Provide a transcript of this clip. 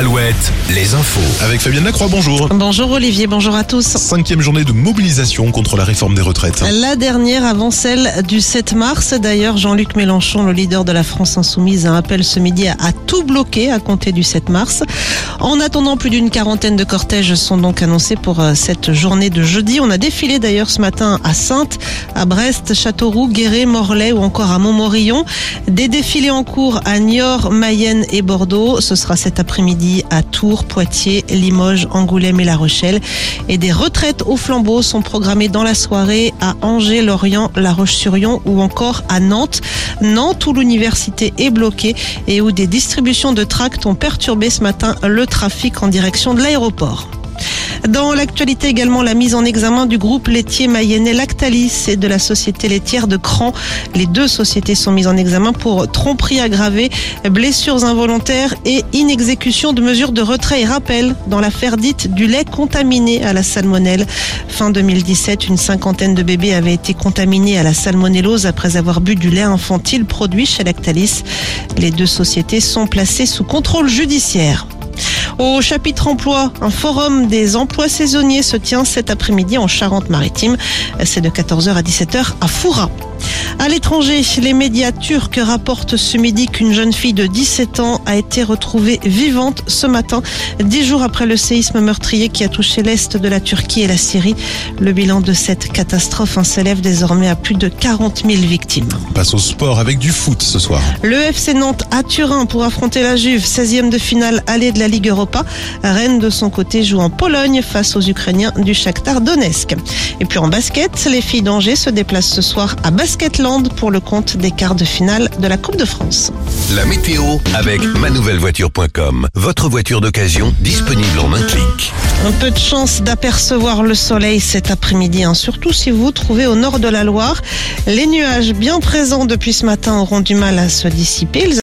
7, les infos. Avec Fabienne Lacroix, bonjour. Bonjour Olivier, bonjour à tous. Cinquième journée de mobilisation contre la réforme des retraites. La dernière avant celle du 7 mars. D'ailleurs, Jean-Luc Mélenchon, le leader de la France Insoumise, a un appel ce midi à, à tout bloquer à compter du 7 mars. En attendant, plus d'une quarantaine de cortèges sont donc annoncés pour euh, cette journée de jeudi. On a défilé d'ailleurs ce matin à Sainte, à Brest, Châteauroux, Guéret, Morlaix ou encore à Montmorillon. Des défilés en cours à Niort, Mayenne et Bordeaux. Ce sera cet après-midi à Tours, Poitiers, Limoges, Angoulême et La Rochelle. Et des retraites au flambeau sont programmées dans la soirée à Angers, Lorient, La Roche-sur-Yon ou encore à Nantes. Nantes où l'université est bloquée et où des distributions de tracts ont perturbé ce matin le trafic en direction de l'aéroport. Dans l'actualité également, la mise en examen du groupe laitier mayennais Lactalis et de la société laitière de Cran. Les deux sociétés sont mises en examen pour tromperie aggravée, blessures involontaires et inexécution de mesures de retrait et rappel dans l'affaire dite du lait contaminé à la salmonelle. Fin 2017, une cinquantaine de bébés avaient été contaminés à la salmonellose après avoir bu du lait infantile produit chez Lactalis. Les deux sociétés sont placées sous contrôle judiciaire. Au chapitre emploi, un forum des emplois saisonniers se tient cet après-midi en Charente-Maritime. C'est de 14h à 17h à Foura. À l'étranger, les médias turcs rapportent ce midi qu'une jeune fille de 17 ans a été retrouvée vivante ce matin, dix jours après le séisme meurtrier qui a touché l'est de la Turquie et la Syrie. Le bilan de cette catastrophe s'élève désormais à plus de 40 000 victimes. On passe au sport avec du foot ce soir. Le FC Nantes à Turin pour affronter la Juve, 16e de finale allée de la Ligue Europa. Rennes de son côté joue en Pologne face aux Ukrainiens du Shakhtar Donetsk. Et puis en basket, les filles d'Angers se déplacent ce soir à Basketland pour le compte des quarts de finale de la Coupe de France. La météo avec manouvellevoiture.com. Votre voiture d'occasion disponible en un clic. Un peu de chance d'apercevoir le soleil cet après-midi, hein, surtout si vous vous trouvez au nord de la Loire. Les nuages bien présents depuis ce matin auront du mal à se dissiper. Ils